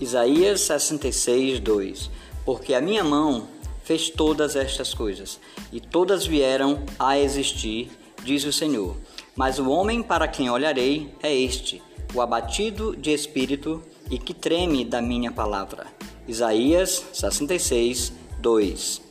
Isaías 66, 2 Porque a minha mão fez todas estas coisas, e todas vieram a existir, diz o Senhor. Mas o homem para quem olharei é este, o abatido de espírito e que treme da minha palavra. Isaías 66, 2